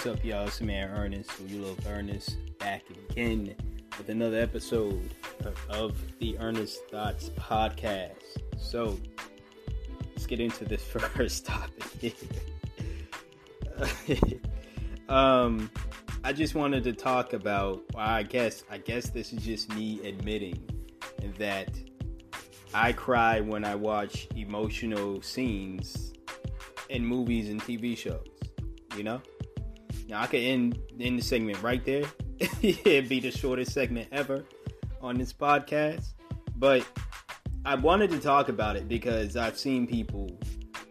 What's up, y'all? It's man Ernest, who you love Ernest, back again with another episode of, of the Ernest Thoughts podcast. So, let's get into this first topic. um, I just wanted to talk about. Well, I guess I guess this is just me admitting that I cry when I watch emotional scenes in movies and TV shows. You know, I could end end the segment right there. It'd be the shortest segment ever on this podcast, but I wanted to talk about it because I've seen people.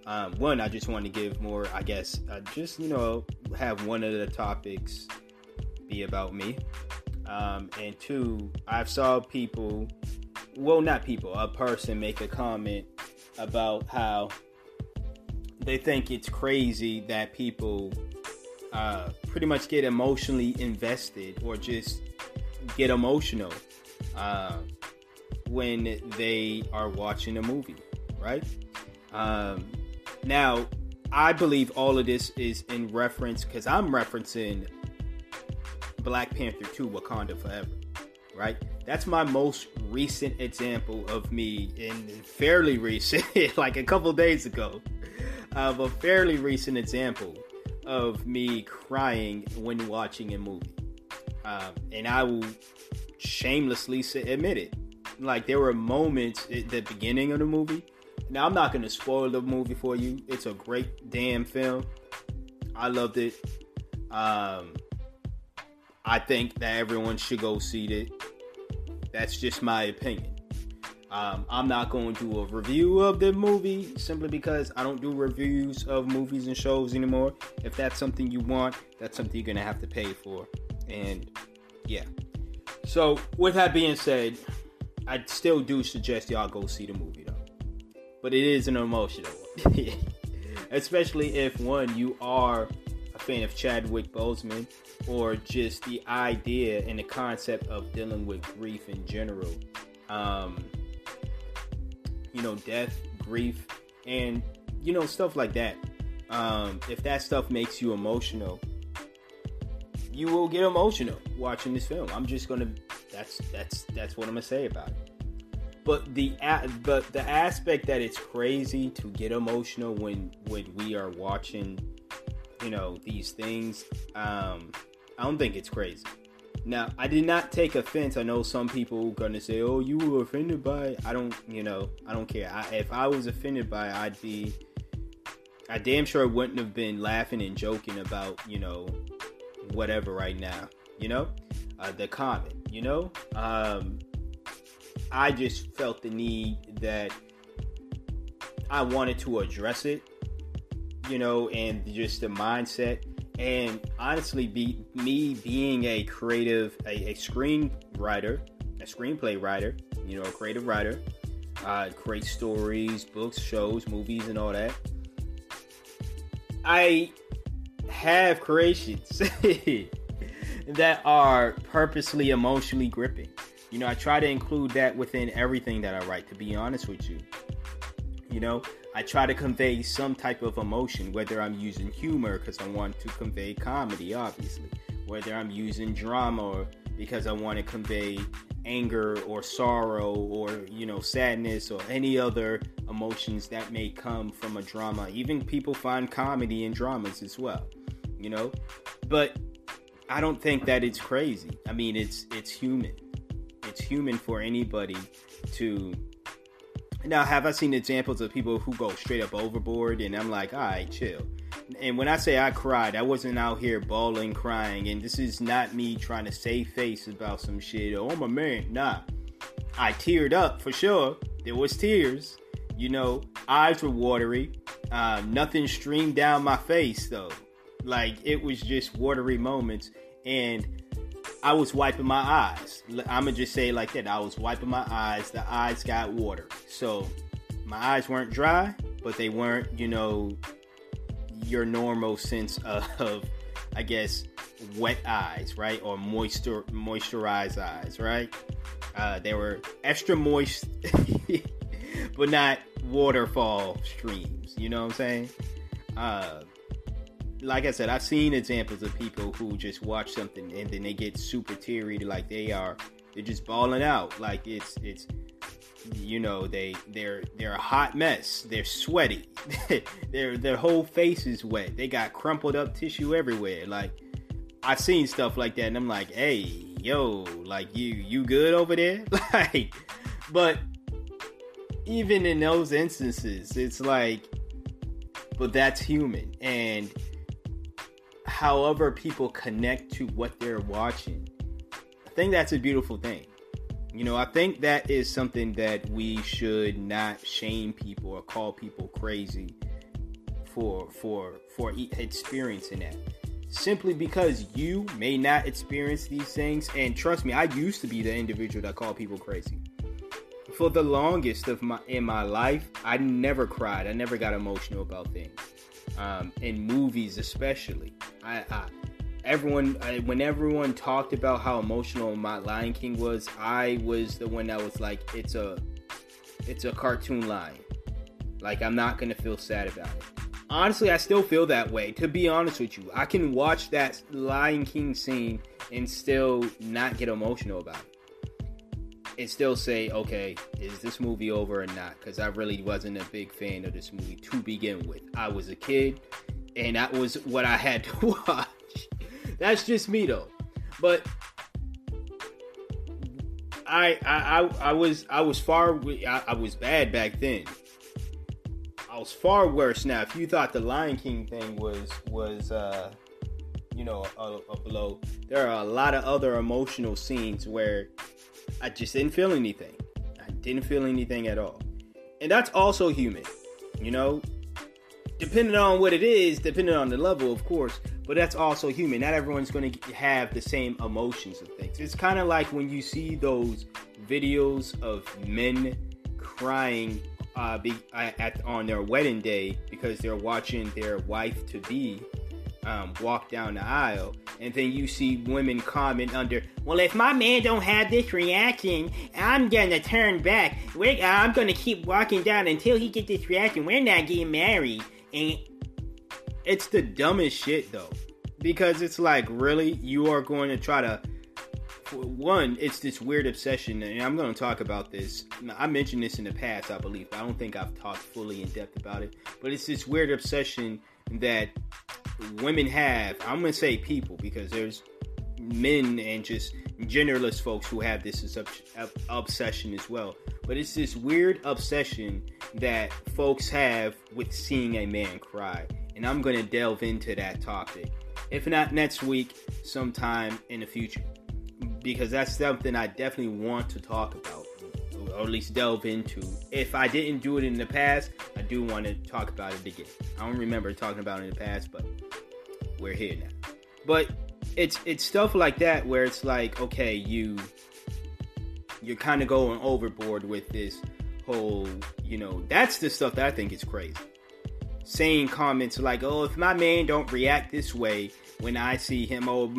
Um, one, I just want to give more. I guess uh, just you know have one of the topics be about me, um, and two, I've saw people well, not people, a person make a comment about how they think it's crazy that people uh, pretty much get emotionally invested or just get emotional uh, when they are watching a movie, right? Um, now, I believe all of this is in reference because I'm referencing Black Panther 2 Wakanda Forever, right? That's my most recent example of me in fairly recent, like a couple days ago, of a fairly recent example of me crying when watching a movie. Um, and I will shamelessly admit it. Like there were moments at the beginning of the movie. Now I'm not going to spoil the movie for you. It's a great damn film. I loved it. Um, I think that everyone should go see it. That's just my opinion. Um, I'm not going to do a review of the movie simply because I don't do reviews of movies and shows anymore. If that's something you want, that's something you're going to have to pay for. And yeah. So, with that being said, I still do suggest y'all go see the movie though. But it is an emotional one. Especially if one, you are a fan of Chadwick Boseman or just the idea and the concept of dealing with grief in general. Um, you know, death, grief, and you know, stuff like that. Um, if that stuff makes you emotional, you will get emotional watching this film. I'm just gonna that's that's that's what I'm gonna say about it. But the but the aspect that it's crazy to get emotional when when we are watching, you know, these things. Um, I don't think it's crazy. Now, I did not take offense. I know some people gonna say, "Oh, you were offended by." It. I don't, you know, I don't care. I, if I was offended by, it, I'd be, I damn sure wouldn't have been laughing and joking about, you know, whatever right now. You know, uh, the comment. You know, um, I just felt the need that I wanted to address it. You know, and just the mindset and honestly, be me being a creative, a, a screenwriter, a screenplay writer, you know, a creative writer, uh, create stories, books, shows, movies, and all that. I have creations that are purposely emotionally gripping. You know, I try to include that within everything that I write, to be honest with you. You know, I try to convey some type of emotion, whether I'm using humor because I want to convey comedy, obviously, whether I'm using drama because I want to convey anger or sorrow or you know sadness or any other emotions that may come from a drama. Even people find comedy in dramas as well, you know. But I don't think that it's crazy. I mean, it's it's human. It's human for anybody to now, have I seen examples of people who go straight up overboard? And I'm like, all right, chill. And when I say I cried, I wasn't out here bawling, crying. And this is not me trying to save face about some shit. Oh, a man. Nah. I teared up for sure. There was tears. You know, eyes were watery. Uh, nothing streamed down my face though. Like it was just watery moments, and I was wiping my eyes. I'm gonna just say like that. I was wiping my eyes. The eyes got water, so my eyes weren't dry, but they weren't, you know, your normal sense of, I guess, wet eyes, right, or moisture moisturized eyes, right. Uh, they were extra moist, but not waterfall streams. You know what I'm saying? Uh, like I said, I've seen examples of people who just watch something and then they get super teary, like they are, they're just bawling out, like it's it's, you know, they they're they're a hot mess. They're sweaty. their their whole face is wet. They got crumpled up tissue everywhere. Like I've seen stuff like that, and I'm like, hey, yo, like you you good over there? like, but even in those instances, it's like, but that's human, and however people connect to what they're watching, I think that's a beautiful thing. You know, I think that is something that we should not shame people or call people crazy for for for experiencing that. Simply because you may not experience these things, and trust me, I used to be the individual that called people crazy. For the longest of my in my life, I never cried. I never got emotional about things. Um, in movies, especially, I, I everyone when everyone talked about how emotional my Lion King was, I was the one that was like, it's a it's a cartoon lion. Like I'm not gonna feel sad about it. Honestly, I still feel that way. To be honest with you, I can watch that Lion King scene and still not get emotional about it. And still say, okay, is this movie over or not? Because I really wasn't a big fan of this movie to begin with. I was a kid, and that was what I had to watch. That's just me though. But I I I, I was I was far I, I was bad back then. I was far worse now. If you thought the Lion King thing was was uh you know a, a blow, there are a lot of other emotional scenes where I just didn't feel anything. I didn't feel anything at all. And that's also human. You know, depending on what it is, depending on the level, of course, but that's also human. Not everyone's going to have the same emotions and things. It's kind of like when you see those videos of men crying uh, be, at, on their wedding day because they're watching their wife to be um, walk down the aisle, and then you see women comment under, "Well, if my man don't have this reaction, I'm gonna turn back. We're, I'm gonna keep walking down until he get this reaction. We're not getting married." And it's the dumbest shit though, because it's like, really, you are going to try to. One, it's this weird obsession, and I'm going to talk about this. I mentioned this in the past, I believe. I don't think I've talked fully in depth about it, but it's this weird obsession that women have. I'm going to say people because there's men and just genderless folks who have this obsession as well. But it's this weird obsession that folks have with seeing a man cry and I'm going to delve into that topic. If not next week, sometime in the future, because that's something I definitely want to talk about, or at least delve into. If I didn't do it in the past, I do want to talk about it again. I don't remember talking about it in the past, but we're here now. But it's it's stuff like that where it's like, okay, you you're kind of going overboard with this whole, you know, that's the stuff that I think is crazy saying comments like, "Oh, if my man don't react this way when I see him, oh,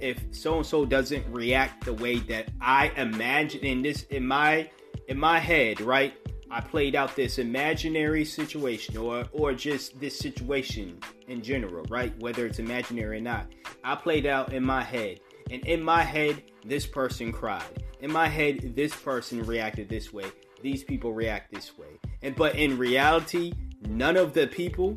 if so and so doesn't react the way that I imagine in this in my in my head, right? I played out this imaginary situation or or just this situation in general, right? Whether it's imaginary or not. I played out in my head. And in my head, this person cried. In my head, this person reacted this way. These people react this way. And but in reality, none of the people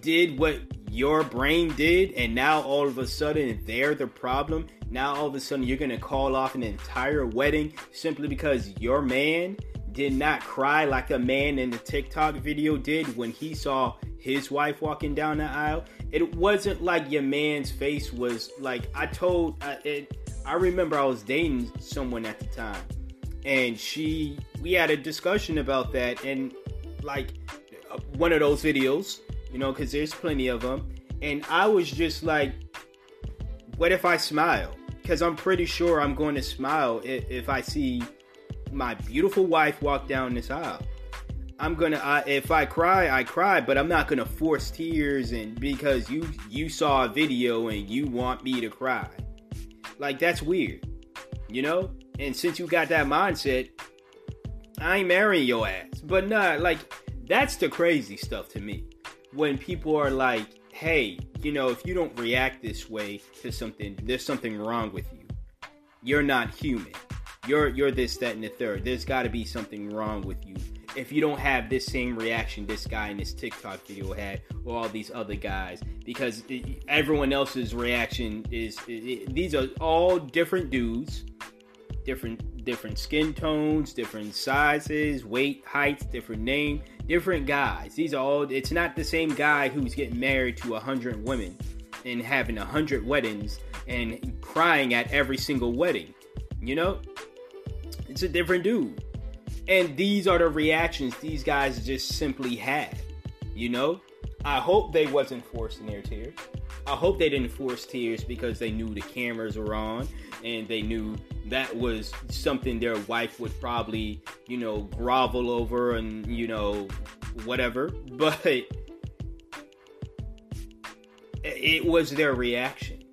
did what your brain did, and now all of a sudden they're the problem. Now all of a sudden you're gonna call off an entire wedding simply because your man did not cry like a man in the TikTok video did when he saw his wife walking down the aisle. It wasn't like your man's face was like I told. Uh, it, I remember I was dating someone at the time, and she we had a discussion about that and like uh, one of those videos you know because there's plenty of them and i was just like what if i smile? Because i'm pretty sure i'm going to smile if, if i see my beautiful wife walk down this aisle. I'm gonna I, if i cry i cry but i'm not gonna force tears and because you you saw a video and you want me to cry. Like that's weird you know? And since you got that mindset, I ain't marrying your ass. But nah, like that's the crazy stuff to me. When people are like, hey, you know, if you don't react this way to something, there's something wrong with you. You're not human. You're you're this, that, and the third. There's gotta be something wrong with you. If you don't have this same reaction this guy in this TikTok video had, or all these other guys, because everyone else's reaction is these are all different dudes different different skin tones, different sizes, weight, heights, different name, different guys. These are all. It's not the same guy who's getting married to a hundred women and having a hundred weddings and crying at every single wedding. You know, it's a different dude. And these are the reactions these guys just simply had. You know, I hope they wasn't forcing their tears. I hope they didn't force tears because they knew the cameras were on and they knew that was something their wife would probably, you know, grovel over and, you know, whatever. But it was their reaction.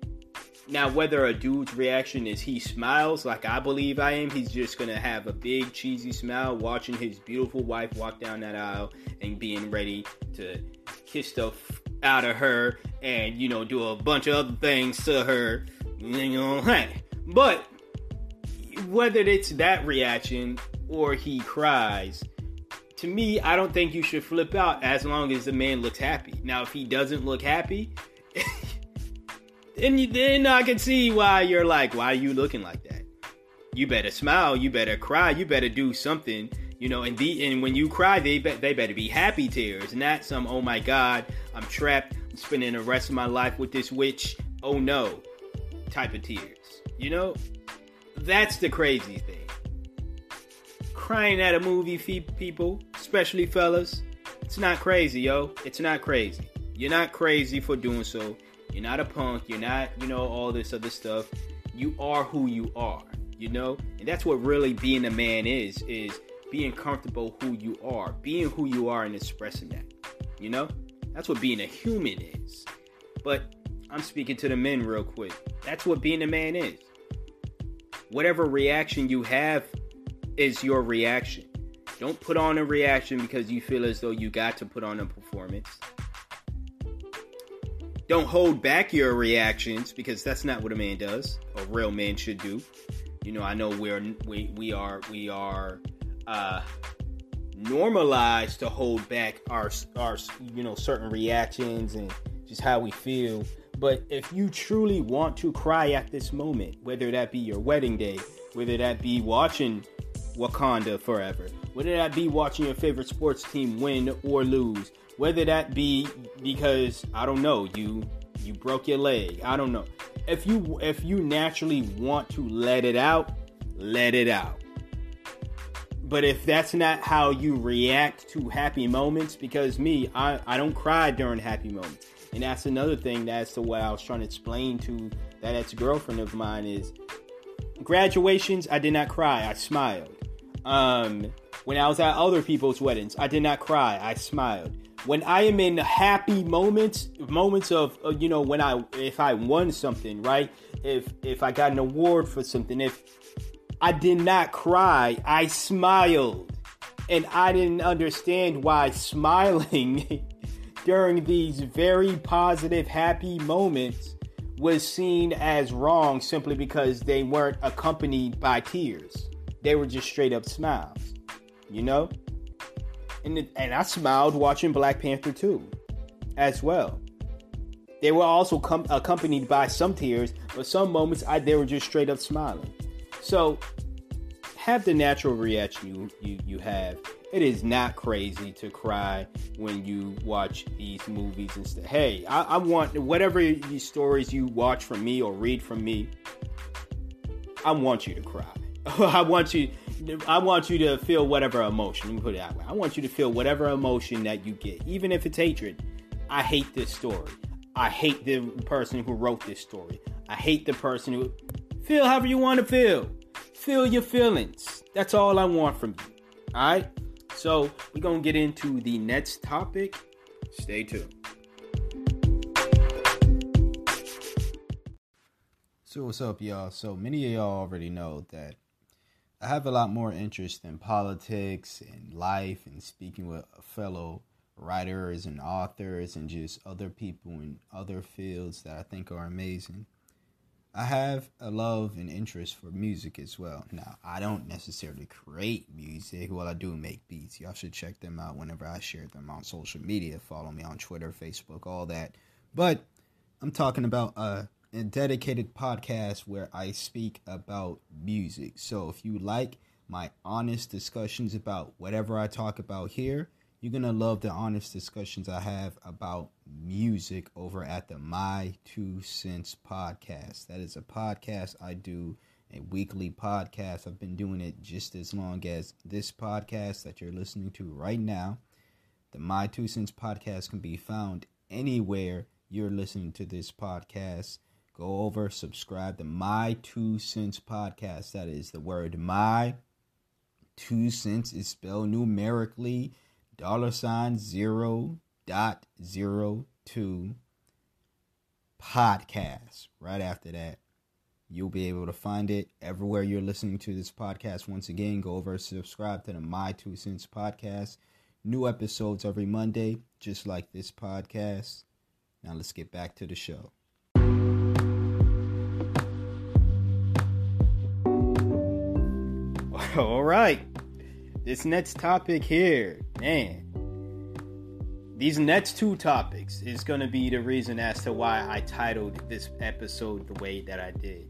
Now, whether a dude's reaction is he smiles like I believe I am, he's just gonna have a big cheesy smile watching his beautiful wife walk down that aisle and being ready to kiss the f- out of her and you know do a bunch of other things to her. You know, hey, but whether it's that reaction or he cries, to me, I don't think you should flip out as long as the man looks happy. Now, if he doesn't look happy, then you, then I can see why you're like, why are you looking like that? You better smile. You better cry. You better do something. You know, and the and when you cry, they be, they better be happy tears, not some oh my god, I'm trapped, I'm spending the rest of my life with this witch. Oh no, type of tears. You know, that's the crazy thing. Crying at a movie, people, especially fellas, it's not crazy, yo. It's not crazy. You're not crazy for doing so. You're not a punk. You're not, you know, all this other stuff. You are who you are, you know? And that's what really being a man is, is being comfortable who you are, being who you are and expressing that, you know? That's what being a human is. But I'm speaking to the men real quick. That's what being a man is whatever reaction you have is your reaction. Don't put on a reaction because you feel as though you got to put on a performance. Don't hold back your reactions because that's not what a man does. A real man should do. You know, I know we're we we are we are uh normalized to hold back our our you know certain reactions and just how we feel but if you truly want to cry at this moment, whether that be your wedding day, whether that be watching Wakanda forever, whether that be watching your favorite sports team win or lose, whether that be because I don't know, you you broke your leg, I don't know. If you if you naturally want to let it out, let it out. But if that's not how you react to happy moments, because me, I, I don't cry during happy moments. And that's another thing that's the way I was trying to explain to that ex girlfriend of mine is graduations, I did not cry, I smiled. Um, when I was at other people's weddings, I did not cry, I smiled. When I am in happy moments, moments of uh, you know when I if I won something, right? If if I got an award for something, if I did not cry, I smiled. And I didn't understand why smiling during these very positive, happy moments was seen as wrong simply because they weren't accompanied by tears. They were just straight up smiles, you know? And, and I smiled watching Black Panther 2 as well. They were also com- accompanied by some tears, but some moments I, they were just straight up smiling. So have the natural reaction you, you, you have it is not crazy to cry when you watch these movies and stuff. Hey, I, I want whatever these stories you watch from me or read from me. I want you to cry. I want you. I want you to feel whatever emotion. Let me put it that way. I want you to feel whatever emotion that you get, even if it's hatred. I hate this story. I hate the person who wrote this story. I hate the person who feel however you want to feel. Feel your feelings. That's all I want from you. All right. So we're gonna get into the next topic. Stay tuned. So what's up, y'all? So many of y'all already know that I have a lot more interest in politics and life and speaking with fellow writers and authors and just other people in other fields that I think are amazing. I have a love and interest for music as well. Now, I don't necessarily create music. Well, I do make beats. Y'all should check them out whenever I share them on social media. Follow me on Twitter, Facebook, all that. But I'm talking about a a dedicated podcast where I speak about music. So if you like my honest discussions about whatever I talk about here, you're going to love the honest discussions I have about music over at the My Two Cents podcast. That is a podcast I do, a weekly podcast. I've been doing it just as long as this podcast that you're listening to right now. The My Two Cents podcast can be found anywhere you're listening to this podcast go over, subscribe to My Two Cents Podcast. That is the word My Two Cents is spelled numerically dollar sign zero dot zero two podcast. Right after that, you'll be able to find it everywhere you're listening to this podcast. Once again, go over, subscribe to the My Two Cents Podcast. New episodes every Monday, just like this podcast. Now let's get back to the show. All right. This next topic here, man. These next two topics is going to be the reason as to why I titled this episode the way that I did.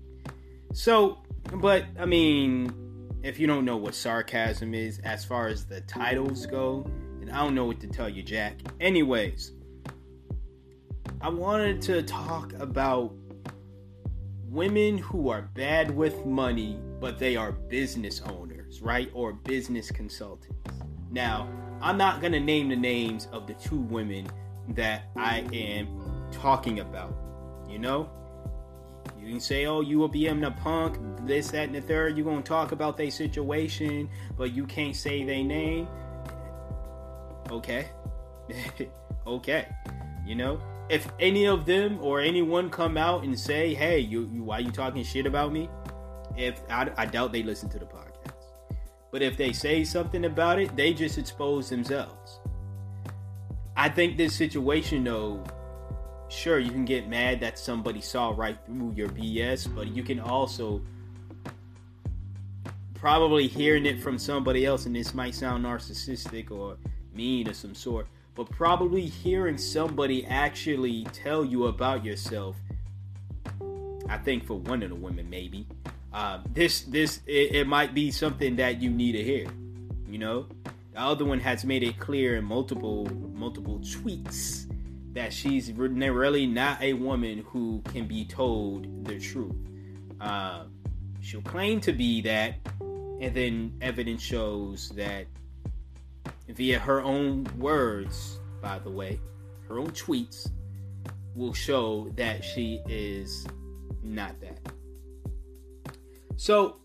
So, but I mean, if you don't know what sarcasm is as far as the titles go, then I don't know what to tell you, Jack. Anyways, I wanted to talk about women who are bad with money, but they are business owners, right? Or business consultants. Now, I'm not going to name the names of the two women that I am talking about. You know? You can say, oh, you will be in the punk, this, that, and the third. You're going to talk about their situation, but you can't say their name. Okay. okay. You know? if any of them or anyone come out and say, "Hey, you, you why you talking shit about me?" If I, I doubt they listen to the podcast, but if they say something about it, they just expose themselves. I think this situation, though, sure you can get mad that somebody saw right through your BS, but you can also probably hearing it from somebody else, and this might sound narcissistic or mean of some sort but probably hearing somebody actually tell you about yourself. I think for one of the women, maybe uh, this this it, it might be something that you need to hear. You know, the other one has made it clear in multiple multiple tweets that she's really not a woman who can be told the truth. Uh, she'll claim to be that, and then evidence shows that via her own words, by the way, her own tweets will show that she is not that. So,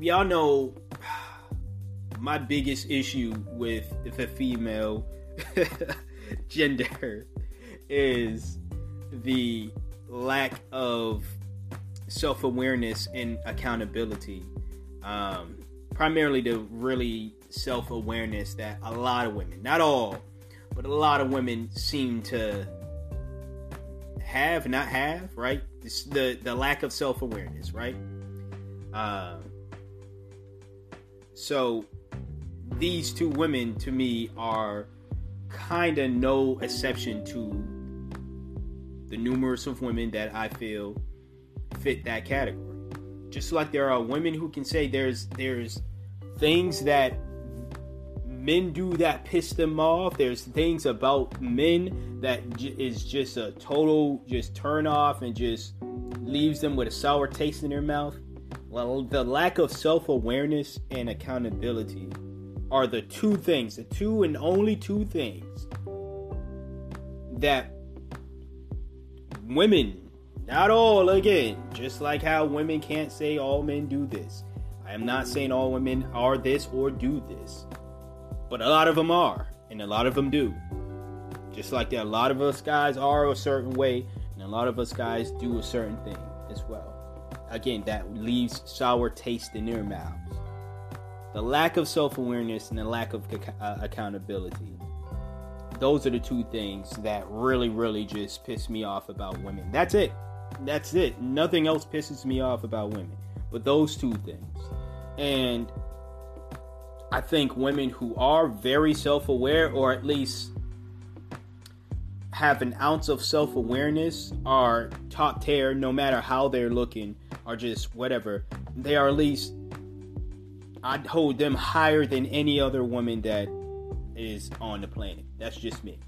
y'all know my biggest issue with the female gender is the lack of self awareness and accountability. Um, primarily the really self awareness that a lot of women, not all, but a lot of women seem to have, not have, right? The the lack of self awareness, right? Uh, so these two women, to me, are kind of no exception to the numerous of women that I feel fit that category. Just like there are women who can say there's there's things that men do that piss them off. There's things about men that j- is just a total just turn off and just leaves them with a sour taste in their mouth. Well, the lack of self awareness and accountability are the two things, the two and only two things that women, not all again, just like how women can't say all men do this. I am not saying all women are this or do this, but a lot of them are, and a lot of them do. Just like that, a lot of us guys are a certain way, and a lot of us guys do a certain thing as well. Again, that leaves sour taste in their mouths. The lack of self awareness and the lack of uh, accountability. Those are the two things that really, really just piss me off about women. That's it. That's it. Nothing else pisses me off about women. But those two things. And I think women who are very self aware, or at least have an ounce of self awareness are top tier no matter how they're looking or just whatever. They are at least, I'd hold them higher than any other woman that is on the planet. That's just me.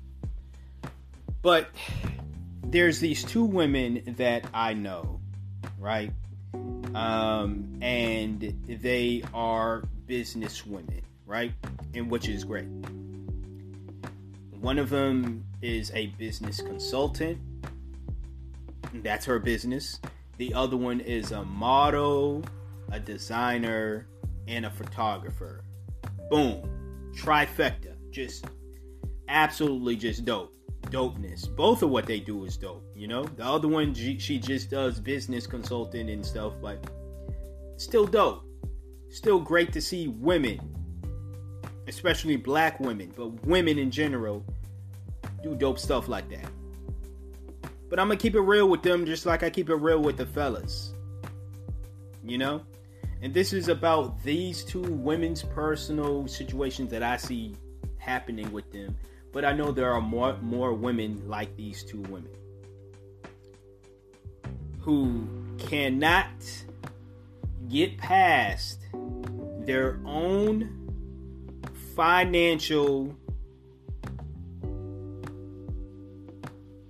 But there's these two women that I know, right? Um, and they are business women, right? And which is great. One of them is a business consultant. That's her business. The other one is a model, a designer, and a photographer. Boom. Trifecta. Just absolutely just dope. Dopeness. Both of what they do is dope, you know? The other one, she just does business consulting and stuff, but still dope. Still great to see women, especially black women, but women in general, do dope stuff like that. But I'm gonna keep it real with them just like I keep it real with the fellas. You know? And this is about these two women's personal situations that I see happening with them. But I know there are more more women like these two women who cannot get past their own financial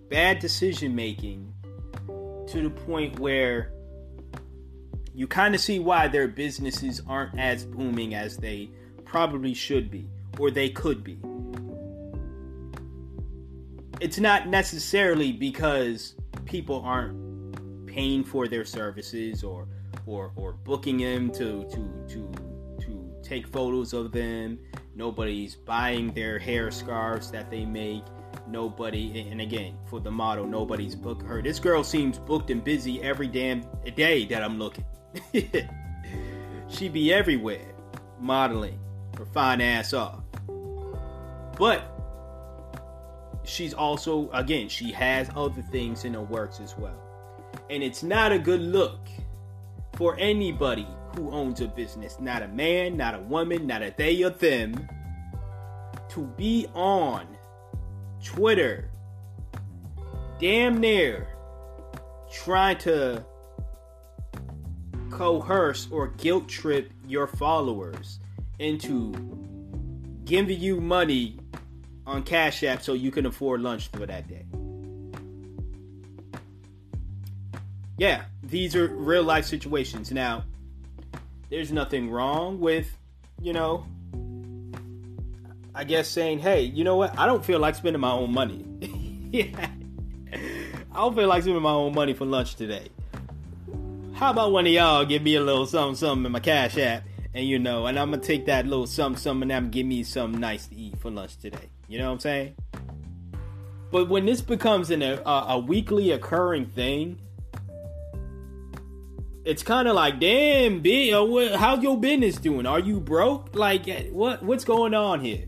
bad decision making to the point where you kind of see why their businesses aren't as booming as they probably should be or they could be. It's not necessarily because people aren't paying for their services or or or booking them to to to take photos of them. Nobody's buying their hair scarves that they make. Nobody and again for the model nobody's booked her. This girl seems booked and busy every damn day that i'm looking. She be everywhere modeling her fine ass off. But she's also again she has other things in her works as well. And it's not a good look for anybody who owns a business not a man not a woman not a they or them to be on Twitter, damn near trying to coerce or guilt trip your followers into giving you money on Cash App so you can afford lunch for that day. Yeah, these are real life situations. Now, there's nothing wrong with, you know, I guess saying, hey, you know what? I don't feel like spending my own money. yeah. I don't feel like spending my own money for lunch today. How about one of y'all give me a little something, something in my cash app, and you know, and I'm gonna take that little something, something, and I'm give me something nice to eat for lunch today. You know what I'm saying? But when this becomes an, a, a weekly occurring thing, it's kind of like, damn, B, uh, how's your business doing? Are you broke? Like, what what's going on here?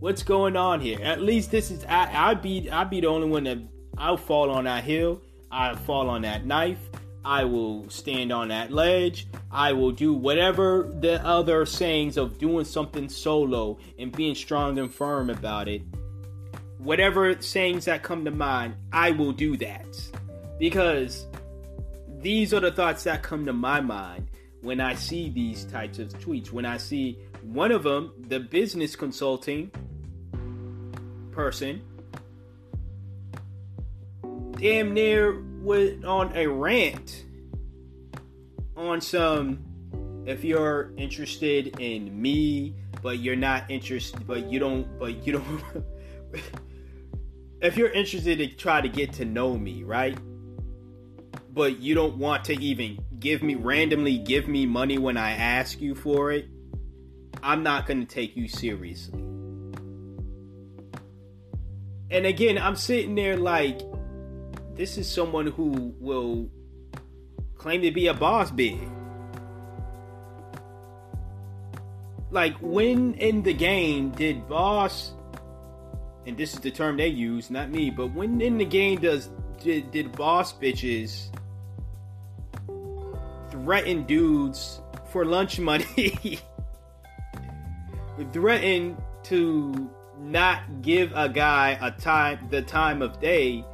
what's going on here? At least this is I I'd be I'd be the only one that I'll fall on that hill. I'll fall on that knife. I will stand on that ledge. I will do whatever the other sayings of doing something solo and being strong and firm about it. Whatever sayings that come to mind, I will do that. Because these are the thoughts that come to my mind when I see these types of tweets. When I see one of them, the business consulting person damn near went on a rant on some if you're interested in me but you're not interested but you don't but you don't if you're interested to try to get to know me right but you don't want to even give me randomly give me money when i ask you for it i'm not going to take you seriously. And again i'm sitting there like this is someone who will claim to be a boss big. Like when in the game did boss and this is the term they use not me but when in the game does did, did boss bitches threaten dudes for lunch money threaten to not give a guy a time the time of day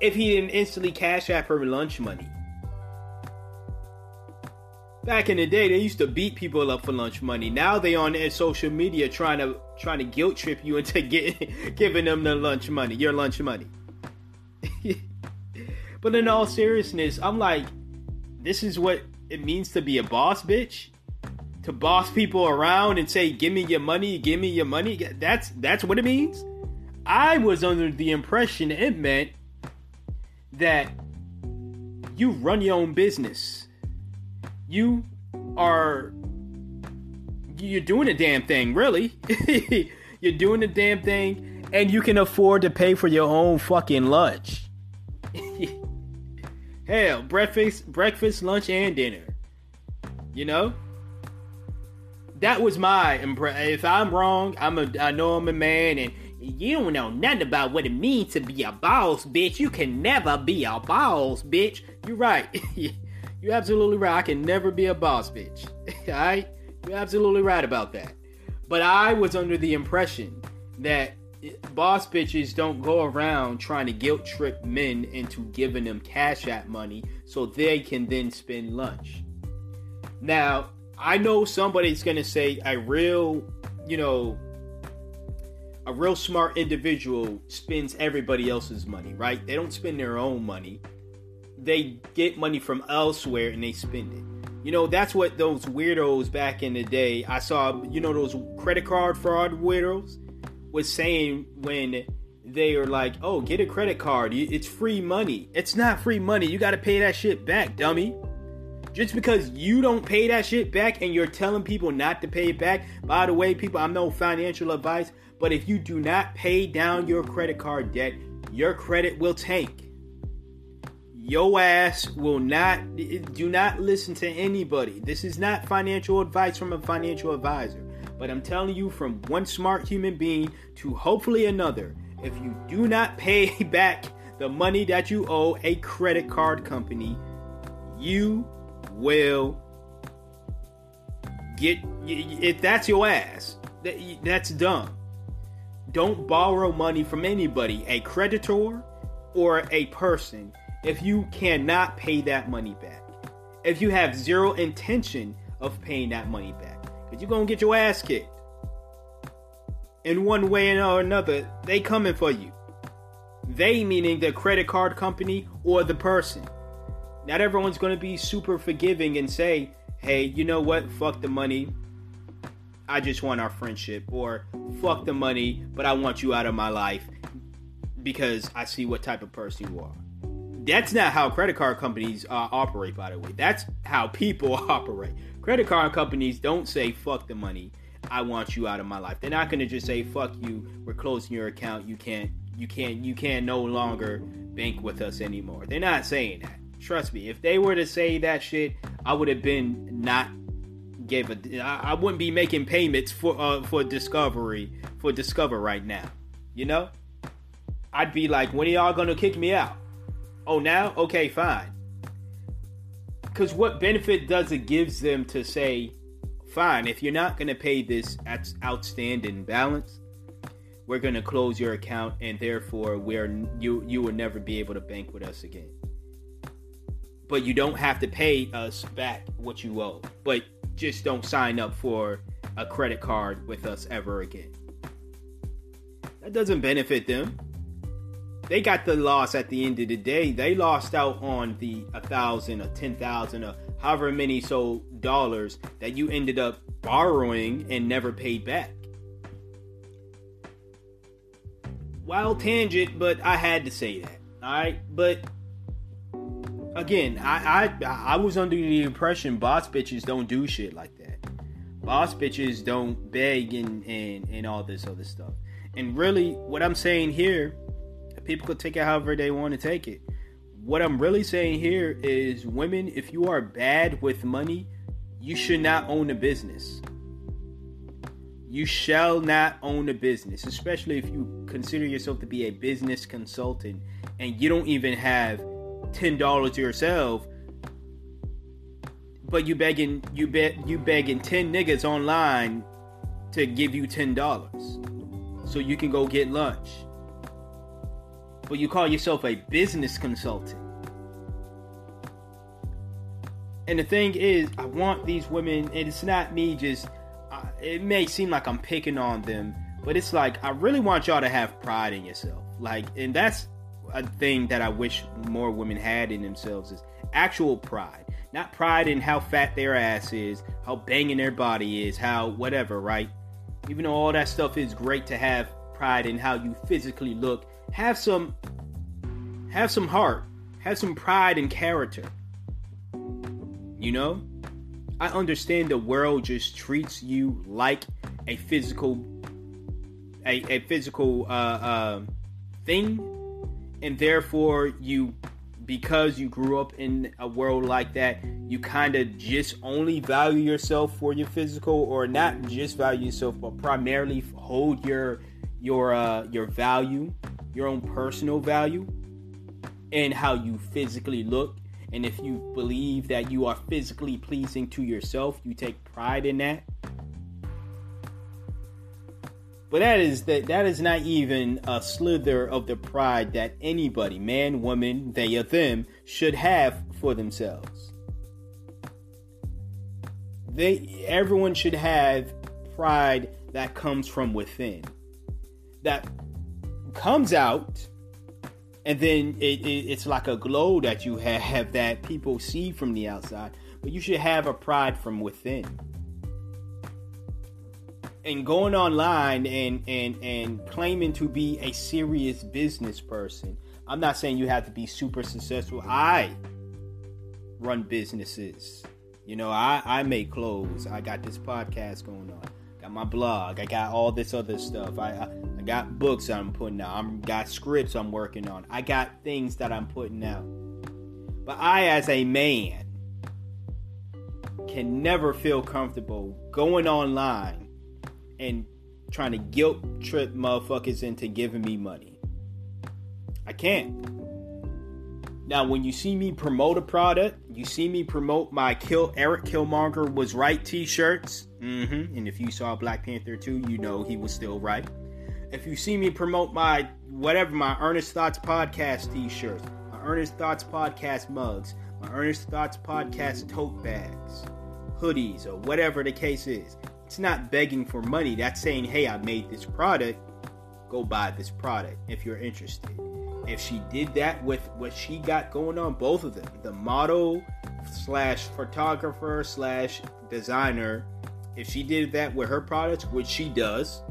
if he didn't instantly cash out for lunch money Back in the day, they used to beat people up for lunch money. Now they on social media trying to trying to guilt trip you into get, giving them the lunch money, your lunch money. but in all seriousness, I'm like, this is what it means to be a boss, bitch. To boss people around and say, "Give me your money, give me your money." That's that's what it means. I was under the impression it meant that you run your own business you are you're doing a damn thing, really. you're doing a damn thing, and you can afford to pay for your own fucking lunch. Hell, breakfast, breakfast, lunch, and dinner. You know, that was my impression. If I'm wrong, I'm a. I know I'm a man, and you don't know nothing about what it means to be a boss, bitch. You can never be a boss, bitch. You're right. You're absolutely right. I can never be a boss bitch. Alright? You're absolutely right about that. But I was under the impression that boss bitches don't go around trying to guilt trip men into giving them cash app money so they can then spend lunch. Now, I know somebody's gonna say a real, you know, a real smart individual spends everybody else's money, right? They don't spend their own money they get money from elsewhere and they spend it. You know, that's what those weirdos back in the day, I saw, you know, those credit card fraud weirdos was saying when they are like, oh, get a credit card. It's free money. It's not free money. You got to pay that shit back, dummy. Just because you don't pay that shit back and you're telling people not to pay it back, by the way, people, I'm no financial advice, but if you do not pay down your credit card debt, your credit will tank your ass will not do not listen to anybody. This is not financial advice from a financial advisor, but I'm telling you from one smart human being to hopefully another. If you do not pay back the money that you owe a credit card company, you will get if that's your ass. That's dumb. Don't borrow money from anybody, a creditor or a person if you cannot pay that money back. If you have zero intention of paying that money back. Because you're to get your ass kicked. In one way or another, they coming for you. They meaning the credit card company or the person. Not everyone's to be super forgiving and say, hey, you know what? Fuck the money. I just want our friendship. Or fuck the money, but I want you out of my life because I see what type of person you are. That's not how credit card companies uh, operate, by the way. That's how people operate. Credit card companies don't say "fuck the money." I want you out of my life. They're not going to just say "fuck you." We're closing your account. You can't. You can't. You can't no longer bank with us anymore. They're not saying that. Trust me. If they were to say that shit, I would have been not give a. I wouldn't be making payments for uh, for Discovery for Discover right now. You know, I'd be like, when are y'all gonna kick me out? Oh, now? Okay, fine. Because what benefit does it gives them to say, fine, if you're not going to pay this outstanding balance, we're going to close your account and therefore we're you you will never be able to bank with us again. But you don't have to pay us back what you owe. But just don't sign up for a credit card with us ever again. That doesn't benefit them they got the loss at the end of the day. They lost out on the a thousand or ten thousand or however many so dollars that you ended up borrowing and never paid back. Wild tangent, but I had to say that. All right, but again, I I I was under the impression boss bitches don't do shit like that. Boss bitches don't beg and and and all this other stuff. And really, what I'm saying here, people could take it however they want to take it. What I'm really saying here is, women, if you are bad with money, you should not own a business. You shall not own a business, especially if you consider yourself to be a business consultant and you don't even have ten dollars yourself, but you begging you bet you begging ten niggas online to give you ten dollars so you can go get lunch. But you call yourself a business consultant. And the thing is, I want these women, and it's not me just, uh, it may seem like I'm picking on them, but it's like, I really want y'all to have pride in yourself. Like, and that's a thing that I wish more women had in themselves is actual pride. Not pride in how fat their ass is, how banging their body is, how whatever, right? Even though all that stuff is great to have pride in how you physically look, have some have some heart, have some pride and character. You know? I understand the world just treats you like a physical a, a physical uh, uh, thing and therefore you because you grew up in a world like that you kind of just only value yourself for your physical or not just value yourself but primarily hold your your uh your value your own personal value and how you physically look and if you believe that you are physically pleasing to yourself you take pride in that but that is that that is not even a slither of the pride that anybody, man, woman, they or them, should have for themselves. They everyone should have pride that comes from within. That comes out and then it, it, it's like a glow that you have that people see from the outside but you should have a pride from within. And going online and and and claiming to be a serious business person. I'm not saying you have to be super successful. I run businesses. You know i i make clothes. I got this podcast going on. Got my blog. I got all this other stuff. I i, got books i'm putting out i'm got scripts i'm working on i got things that i'm putting out but i as a man can never feel comfortable going online and trying to guilt trip motherfuckers into giving me money. I can't. Now, when you see me promote a product, you see me promote my Kill Erik Killmonger was right T-shirts. Mm-hmm. And if you saw Black Panther 2, you know he was still right. If you see me promote my whatever my Earnest Thoughts podcast T-shirts, my Earnest Thoughts podcast mugs, my Earnest Thoughts podcast tote bags, hoodies, or whatever the case is, it's not begging for money. That's saying, hey, I made this product. Go buy this product if you're interested. If she did that with what she got going on, both of them, the model slash photographer slash designer, if she did that with her products, which she does,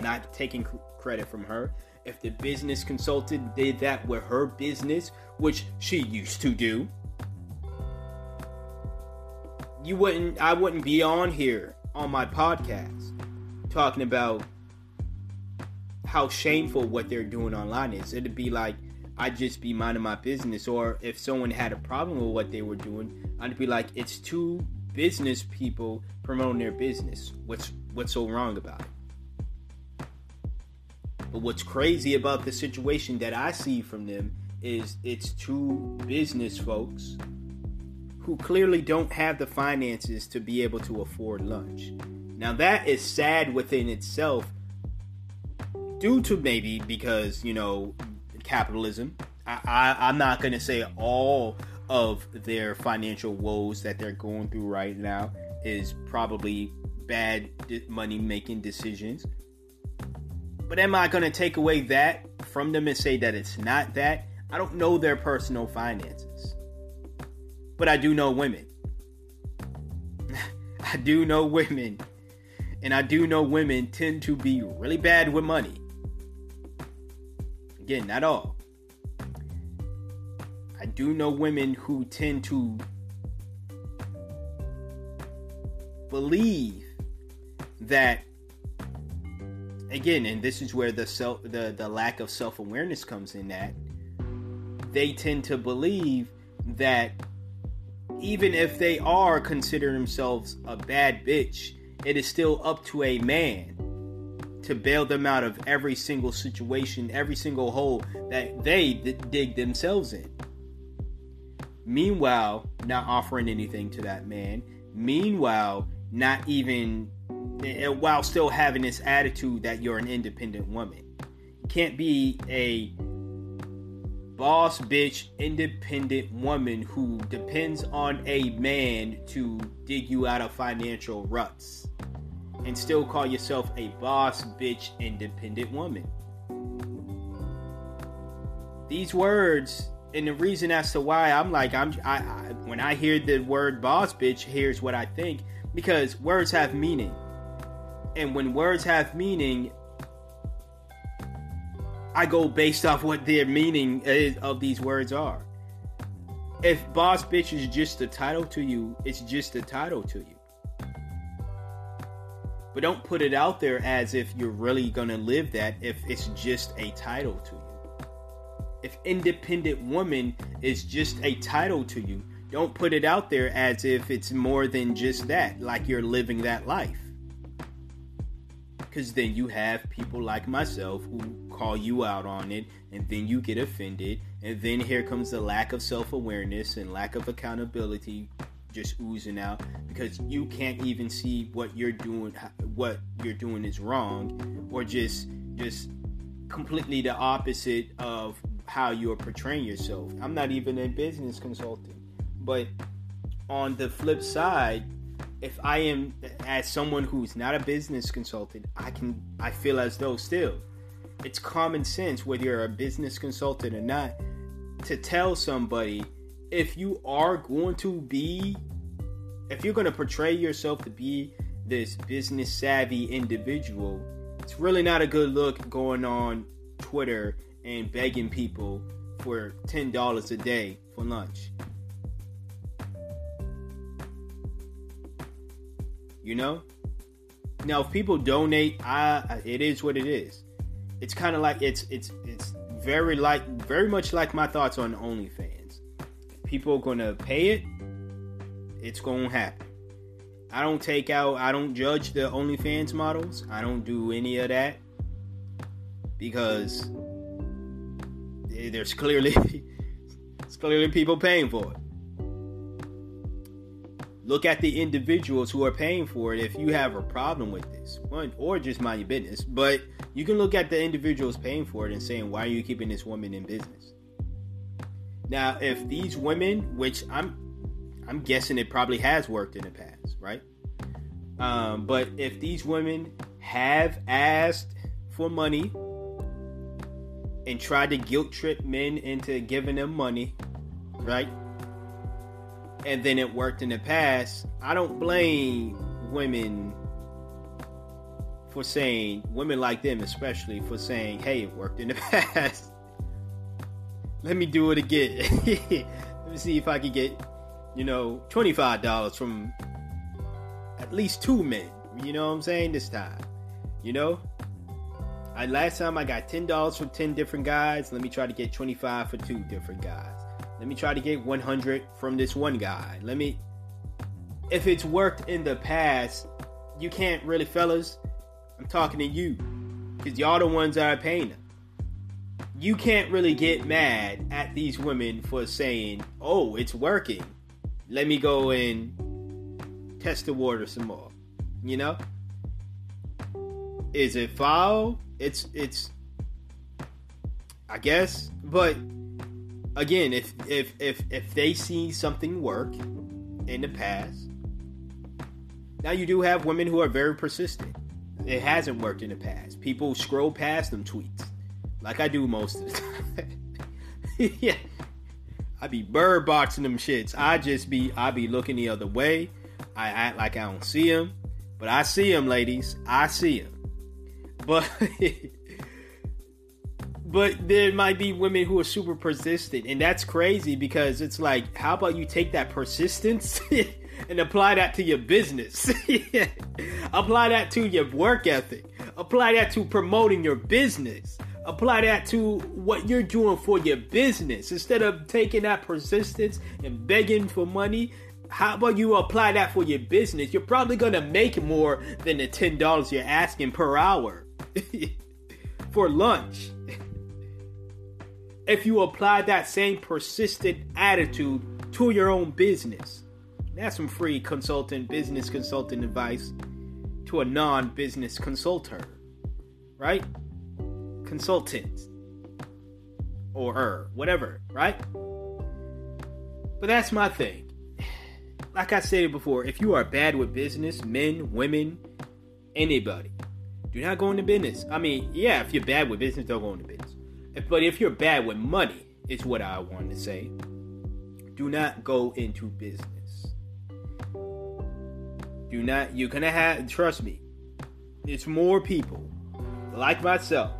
not taking credit from her, if the business consultant did that with her business, which she used to do, you wouldn't I wouldn't be on here on my podcast talking about how shameful what they're doing online is. It'd be like I'd just be minding my business, or if someone had a problem with what they were doing, I'd be like, it's two business people promoting their business. What's what's so wrong about it? But what's crazy about the situation that I see from them is it's two business folks who clearly don't have the finances to be able to afford lunch. Now, that is sad within itself, due to maybe because, you know, capitalism. I, I, I'm not going to say all of their financial woes that they're going through right now is probably bad money making decisions. But am I going to take away that from them and say that it's not that? I don't know their personal finances but I do know women. I do know women, and I do know women tend to be really bad with money. Again, not all. I do know women who tend to believe that again, and this is where the self the, the lack of self-awareness comes in that they tend to believe that even if they are considering themselves a bad bitch, it is still up to a man to bail them out of every single situation, every single hole that they d- dig themselves in. Meanwhile, not offering anything to that man. Meanwhile, not even eh, while still having this attitude that you're an independent woman. You can't be a boss bitch independent woman who depends on a man to dig you out of financial ruts and still call yourself a boss bitch independent woman. These words and the reason as to why I'm like I'm I, I when I hear the word boss bitch here's what I think because words have meaning. And when words have meaning, I go based off what their meaning is, of these words are. If boss bitch is just a title to you, it's just a title to you. But don't put it out there as if you're really going to live that if it's just a title to you. If independent woman is just a title to you, don't put it out there as if it's more than just that, like you're living that life. Because then you have people like myself who call you out on it, and then you get offended, and then here comes the lack of self awareness and lack of accountability just oozing out because you can't even see what you're doing what you're doing is wrong or just just completely the opposite of how you're portraying yourself. I'm not even a business consultant but on the flip side, if I am as someone who's not a business consultant, I can I feel as though still it's common sense whether you're a business consultant or not to tell somebody if you are going to be if you're going to portray yourself to be this business savvy individual, it's really not a good look going on Twitter and begging people for $10 a day for lunch. You know? Now, if people donate, I it is what it is. It's kind of like it's it's it's very like very much like my thoughts on OnlyFans. People are gonna pay it. It's gonna happen. I don't take out. I don't judge the OnlyFans models. I don't do any of that because there's clearly it's clearly people paying for it look at the individuals who are paying for it if you have a problem with this or just mind your business but you can look at the individuals paying for it and saying why are you keeping this woman in business? Now if these women which i'm i'm guessing it probably has worked in the past right? Um, but if these women have asked for money and tried to guilt trip men into giving them money right and then it worked in the past, I don't blame women for saying, women like them especially, for saying, hey, it worked in the past. Let me do it again. Let me see if I can get, you know, $25 from at least two men. You know what I'm saying? This time. You know? I last time I got $10 from 10 different guys. Let me try to get 25 for two different guys. Let me try to get 100 from this one guy. Let me. If it's worked in the past, you can't really, fellas. I'm talking to you. Because y'all the ones that are paying them. You can't really get mad at these women for saying, oh, it's working. Let me go and test the water some more. You know? Is it foul? It's, it's, I guess, but again, if if if if they see something work in the past, now you do have women who are very persistent. It hasn't worked in the past. People scroll past them tweets, like I do most of the time. yeah, I be bird boxing them shits. I just be I be looking the other way. I act like I don't see them, but I see them, ladies. I see them. But but there might be women who are super persistent, and that's crazy because it's like, how about you take that persistence and apply that to your business? apply that to your work ethic. Apply that to promoting your business. Apply that to what you're doing for your business. Instead of taking that persistence and begging for money, how about you apply that for your business? You're probably gonna make more than the ten dollars you're asking per hour for lunch if you apply that same persistent attitude to your own business. That's some free consultant, business consultant advice to a non business consultant, right? Consultant or er, whatever, right? But that's my thing. Like I stated before, if you are bad with business, men, women, anybody, do not go into business. I mean, yeah, if you're bad with business, don't go into business. But if you're bad with money, is what I want to say. Do not go into business. Do not. You're gonna have. Trust me. It's more people like myself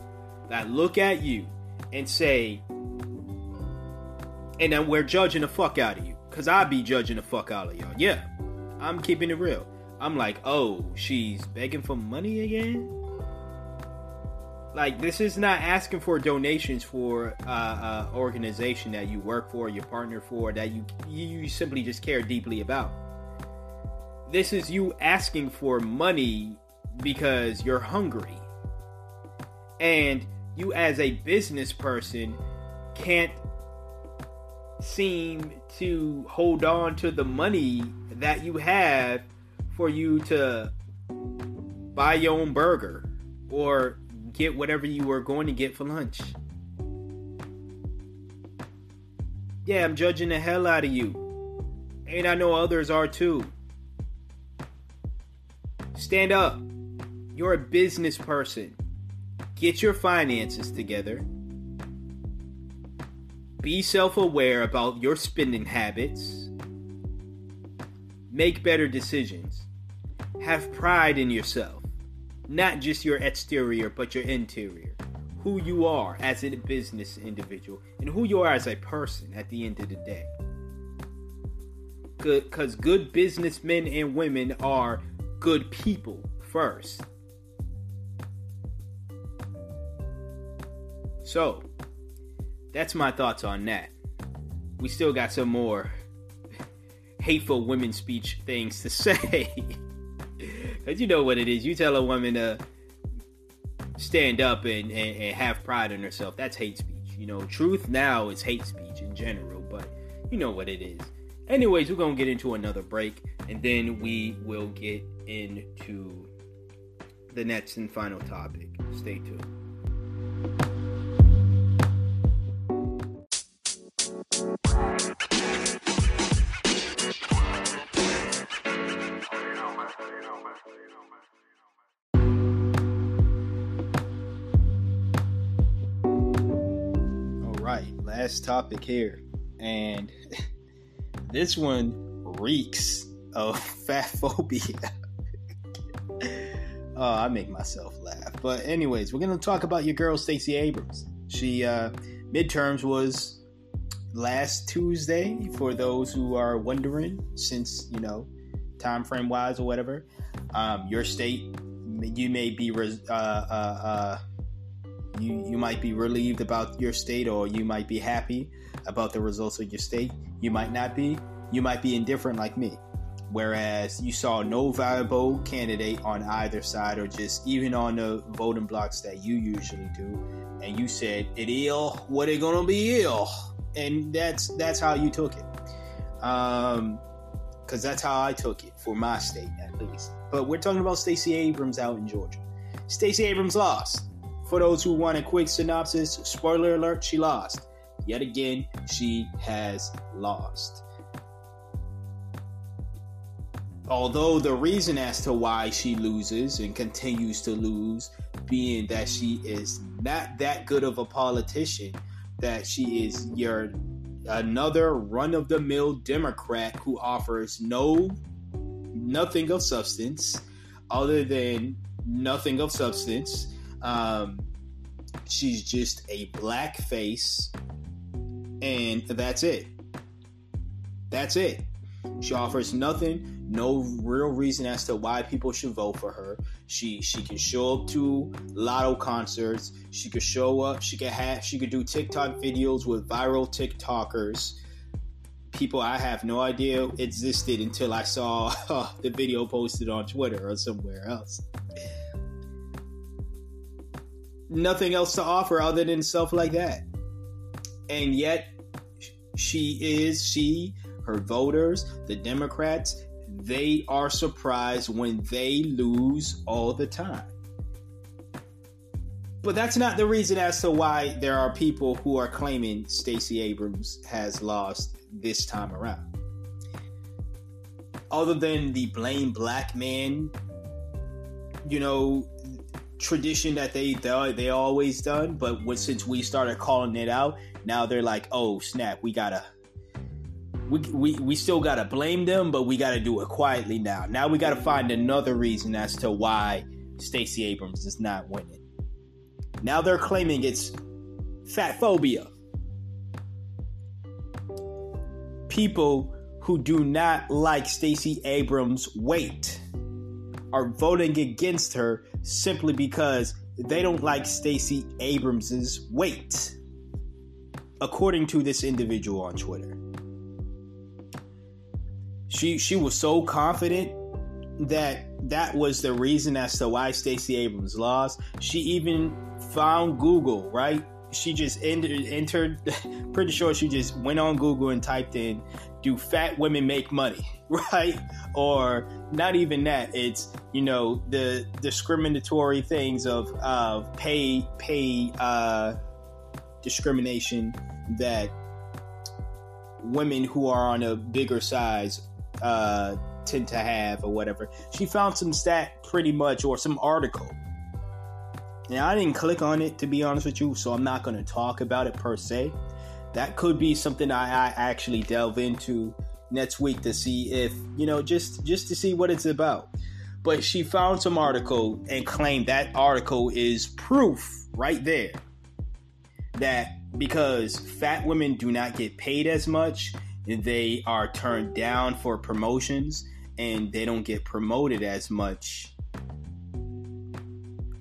that look at you and say, and then we're judging the fuck out of you. Cause I be judging the fuck out of y'all. Yeah, I'm keeping it real. I'm like, oh, she's begging for money again. Like this is not asking for donations for uh, uh, organization that you work for, your partner for, that you you simply just care deeply about. This is you asking for money because you're hungry, and you as a business person can't seem to hold on to the money that you have for you to buy your own burger or get whatever you were going to get for lunch. Yeah, I'm judging the hell out of you. And I know others are too. Stand up. You're a business person. Get your finances together. Be self aware about your spending habits. Make better decisions. Have pride in yourself not just your exterior, but your interior. Who you are as a business individual and who you are as a person at the end of the day. Because good businessmen and women are good people first. So, that's my thoughts on that. We still got some more hateful women speech things to say. Cause you know what it is. You tell a woman to stand up and, and, and have pride in herself. That's hate speech. You know, truth now is hate speech in general, but you know what it is. Anyways, we're gonna get into another break, and then we will get into the next and final topic. Stay tuned. Last topic here, and this one reeks of fat phobia. oh, I make myself laugh. But anyways, we're gonna talk about your girl Stacey Abrams. She uh, midterms was last Tuesday for those who are wondering, since you know time frame wise or whatever. Um, your state, you may be uh, uh, uh you you might be relieved about your state or you might be happy about the results of your state. You might not be. You might be indifferent like me. Whereas you saw no viable candidate on either side or just even on the voting blocks that you usually do. And you said it ill. What it gonna be ill? And that's that's how you took it. Um because that's how i took it for my state at least. But we're talking about stacey abrams out in georgia. Stacey abrams lost for those who want a quick synopsis, spoiler alert, she lost. Yet again, she has lost. Although the reason as to why she loses and continues to lose being that she is not that good of a politician, that she is your another run of the mill Democrat who offers no nothing of substance, other than nothing of substance. Um, she's just a black face, and that's it. That's it. She offers nothing, no real reason as to why people should vote for her. She she can show up to lotto concerts. She could show up. She could have. She could do TikTok videos with viral TikTokers. People I have no idea existed until I saw uh, the video posted on Twitter or somewhere else. Nothing else to offer other than stuff like that. And yet, she is she her voters, the Democrats, they are surprised when they lose all the time. But that's not the reason as to why there are people who are claiming Stacey Abrams has lost this time around. Other than the blame black man, you know, tradition that they they always done, but since we started calling it out, now they're like, "Oh snap, we gotta we, we, we still got to blame them, but we got to do it quietly now. Now we got to find another reason as to why Stacey Abrams is not winning. Now they're claiming it's fat phobia. People who do not like Stacey Abrams' weight are voting against her simply because they don't like Stacey Abrams's weight, according to this individual on Twitter. She she was so confident that that was the reason as to why Stacey Abrams lost. She even found Google, right? She just entered, entered pretty sure she just went on Google and typed in do fat women make money, right? Or not even that. It's, you know, the discriminatory things of of pay pay uh discrimination that women who are on a bigger size uh, tend to have or whatever. She found some stat pretty much or some article. Now I didn't click on it to be honest with you, so I'm not going to talk about it per se. That could be something I, I actually delve into next week to see if you know just just to see what it's about. But she found some article and claimed that article is proof right there that because fat women do not get paid as much they are turned down for promotions and they don't get promoted as much.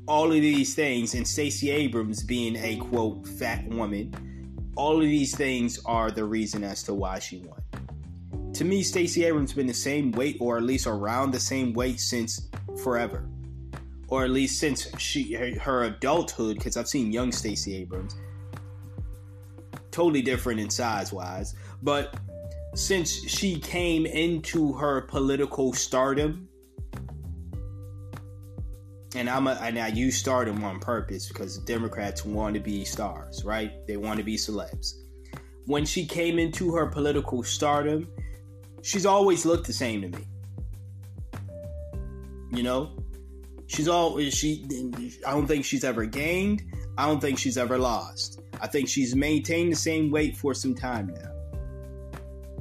All of these things, and Stacey Abrams being a quote fat woman, all of these things are the reason as to why she won. To me, Stacey Abrams has been the same weight, or at least around the same weight since forever, or at least since she her, her adulthood. Because I've seen young Stacey Abrams, totally different in size wise, but since she came into her political stardom, and I'm a, and I use on purpose because Democrats want to be stars, right? They want to be celebs. When she came into her political stardom, she's always looked the same to me. You know, she's always she. I don't think she's ever gained. I don't think she's ever lost. I think she's maintained the same weight for some time now.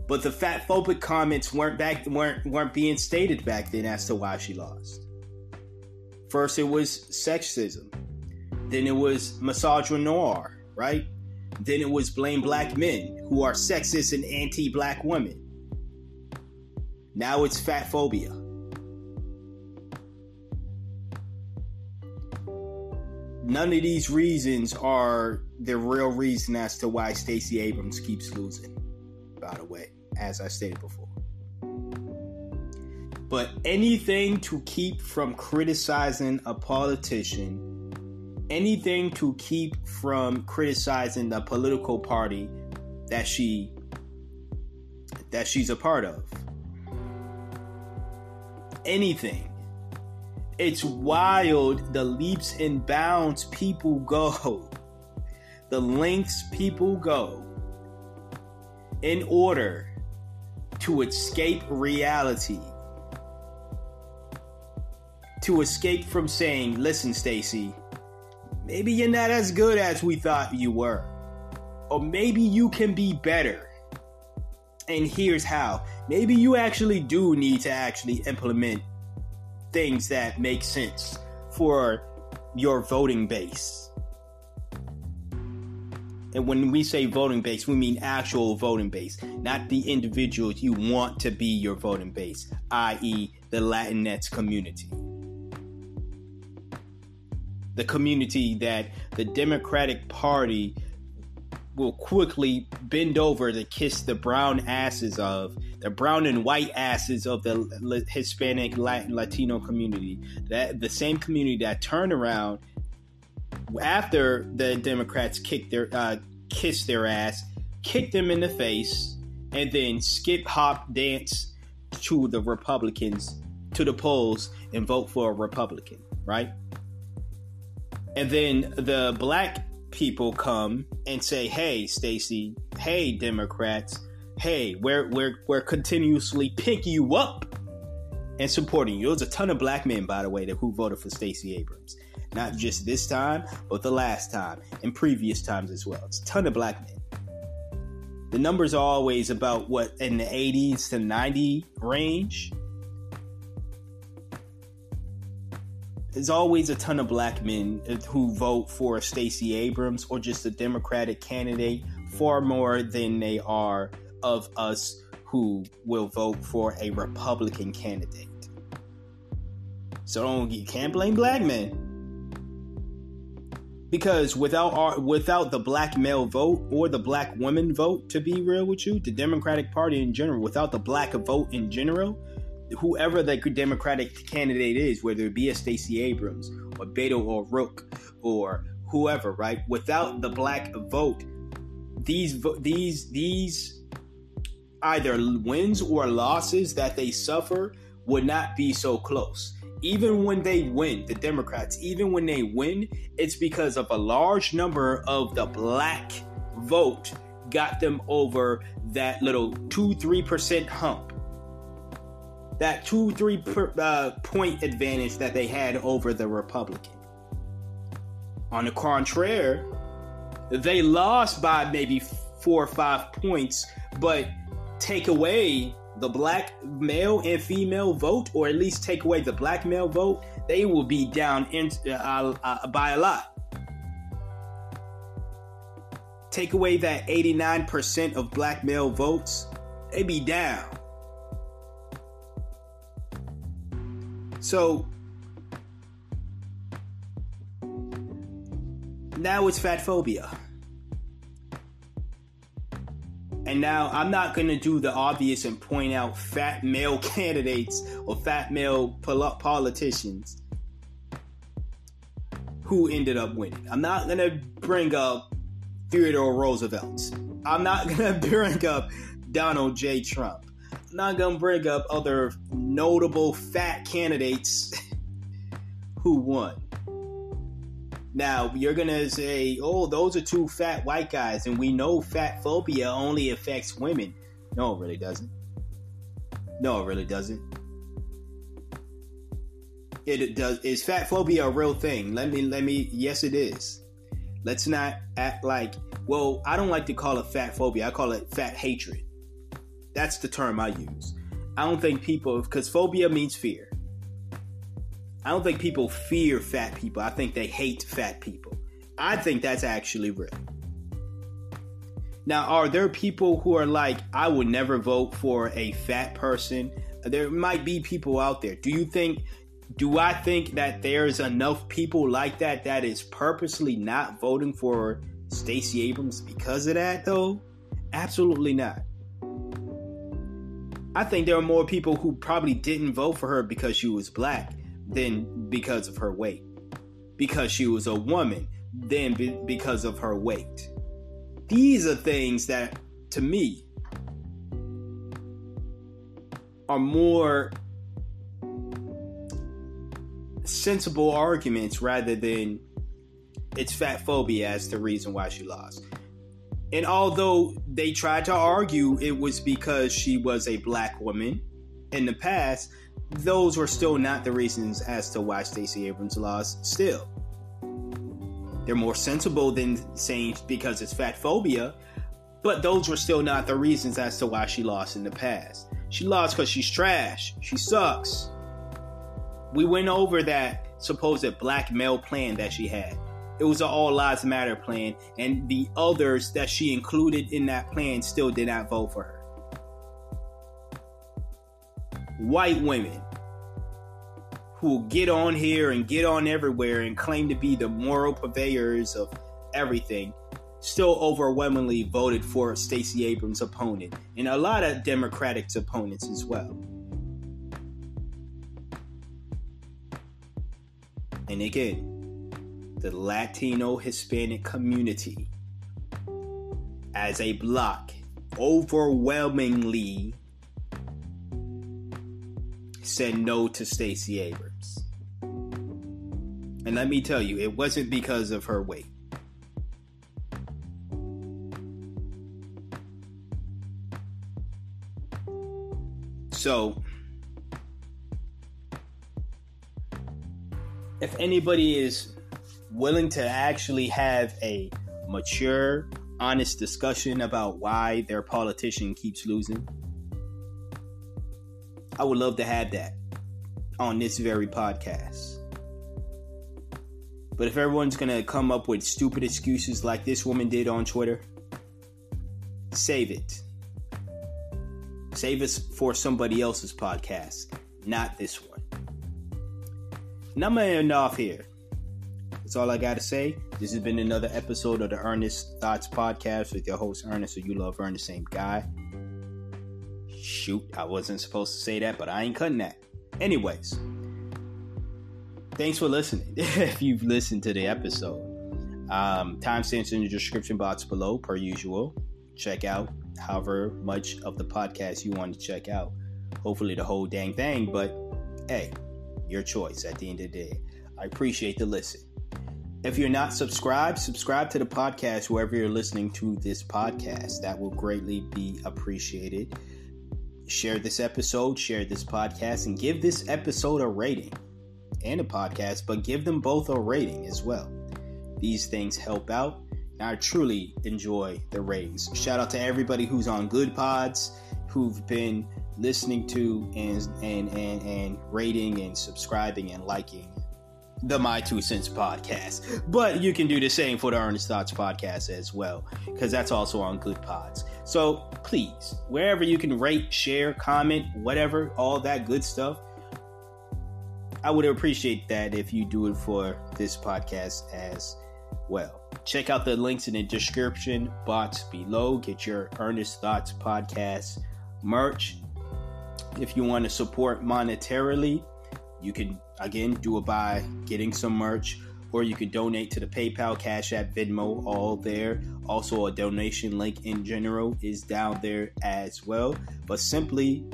But the fat phobic comments weren't back weren't weren't being stated back then as to why she lost. First it was sexism. Then it was misogynoir, right? Then it was blame black men who are sexist and anti-black women. Now it's fat phobia. None of these reasons are the real reason as to why Stacey Abrams keeps losing, by the way as I stated before. But anything to keep from criticizing a politician, anything to keep from criticizing the political party that she that she's a part of. Anything. It's wild the leaps and bounds people go. The lengths people go in order to escape reality. To escape from saying, listen, Stacy, maybe you're not as good as we thought you were. Or maybe you can be better. And here's how. Maybe you actually do need to actually implement things that make sense for your voting base. And when we say voting base, we mean actual voting base, not the individuals you want to be your voting base, i.e., the Latinx community. The community that the Democratic Party will quickly bend over to kiss the brown asses of the brown and white asses of the Hispanic Latin Latino community. That the same community that turned around after the Democrats kicked their uh, their ass, kicked them in the face, and then skip hop dance to the Republicans to the polls and vote for a Republican, right? And then the black people come and say, "Hey, Stacey, hey, Democrats, hey, we're we're we're continuously picking you up and supporting you." There's a ton of black men, by the way, that who voted for Stacey Abrams, not just this time, but the last time and previous times as well. It's a ton of black men. The numbers are always about what in the 80s to 90 range. There's always a ton of black men who vote for Stacey Abrams or just a Democratic candidate far more than they are of us who will vote for a Republican candidate. So you can't blame black men. Because without our, without the black male vote or the black woman vote, to be real with you, the Democratic Party in general, without the black vote in general, whoever the Democratic candidate is, whether it be a Stacey Abrams or Beto O'Rourke or whoever, right? Without the black vote, these these these either wins or losses that they suffer would not be so close. Even when they win, the Democrats, even when they win, it's because of a large number of the black vote got them over that little 2 3% hump that two, three per, uh, point advantage that they had over the Republican. On the contrary, they lost by maybe four or five points, but take away the black male and female vote, or at least take away the black male vote, they will be down in, uh, uh, by a lot. Take away that 89% of black male votes, they be down. So now it's fat phobia. And now I'm not going to do the obvious and point out fat male candidates or fat male politicians who ended up winning. I'm not going to bring up Theodore Roosevelt. I'm not going to bring up Donald J. Trump not gonna bring up other notable fat candidates who won. Now you're gonna say, "Oh, those are two fat white guys," and we know fat phobia only affects women. No, it really doesn't. No, it really doesn't. It does. Is fat phobia a real thing? Let me. Let me. Yes, it is. Let's not act like. Well, I don't like to call it fat phobia. I call it fat hatred. That's the term I use. I don't think people, because phobia means fear. I don't think people fear fat people. I think they hate fat people. I think that's actually real. Now, are there people who are like, I would never vote for a fat person? There might be people out there. Do you think, do I think that there's enough people like that that is purposely not voting for Stacey Abrams because of that, though? Absolutely not. I think there are more people who probably didn't vote for her because she was black than because of her weight. Because she was a woman than be- because of her weight. These are things that, to me, are more sensible arguments rather than it's fat phobia as the reason why she lost. And although they tried to argue it was because she was a black woman in the past, those were still not the reasons as to why Stacey Abrams lost. Still, they're more sensible than saying because it's fat phobia. But those were still not the reasons as to why she lost in the past. She lost because she's trash. She sucks. We went over that supposed black male plan that she had. It was an all lives matter plan, and the others that she included in that plan still did not vote for her. White women who get on here and get on everywhere and claim to be the moral purveyors of everything still overwhelmingly voted for Stacey Abrams' opponent and a lot of Democrats' opponents as well. And again, the Latino Hispanic community as a block overwhelmingly said no to Stacey Abrams. And let me tell you, it wasn't because of her weight. So, if anybody is willing to actually have a mature, honest discussion about why their politician keeps losing, I would love to have that on this very podcast. But if everyone's going to come up with stupid excuses like this woman did on Twitter, save it. Save us for somebody else's podcast, not this one. And I'm gonna end off here. That's all I gotta say. This has been another episode of the Earnest Thoughts Podcast with your host Ernest, so you love Ernest, same guy. Shoot, I wasn't supposed to say that, but I ain't cutting that. Anyways, thanks for listening. if you've listened to the episode, um, timestamps in the description box below, per usual. Check out however much of the podcast you want to check out. Hopefully, the whole dang thing, but hey, your choice at the end of the day. I appreciate the listen. If you're not subscribed, subscribe to the podcast wherever you're listening to this podcast. That will greatly be appreciated. Share this episode, share this podcast, and give this episode a rating and a podcast, but give them both a rating as well. These things help out and I truly enjoy the ratings. Shout out to everybody who's on Goodpods, who've been listening to and and and, and rating and subscribing and liking the My Two Cents podcast. But you can do the same for the Earnest Thoughts podcast as well, because that's also on Goodpods. So please, wherever you can rate, share, comment, whatever, all that good stuff. I would appreciate that if you do it for this podcast as well. Check out the links in the description box below. Get your Earnest Thoughts podcast merch. If you want to support monetarily, you can again do it by getting some merch or you can donate to the PayPal, Cash App, Venmo, all there. Also, a donation link in general is down there as well. But simply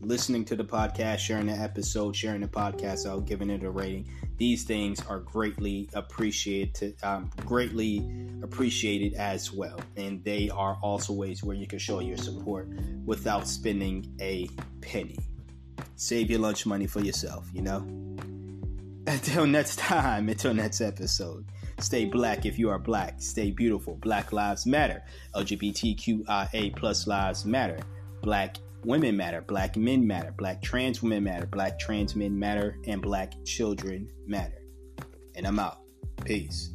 listening to the podcast, sharing the episode, sharing the podcast out, giving it a rating. These things are greatly appreciated, um, greatly appreciated as well, and they are also ways where you can show your support without spending a penny. Save your lunch money for yourself, you know. Until next time, until next episode. Stay black if you are black. Stay beautiful. Black lives matter. LGBTQIA plus lives matter. Black women matter, black men matter, black trans women matter, black trans men matter, and black children matter. And I'm out. Peace.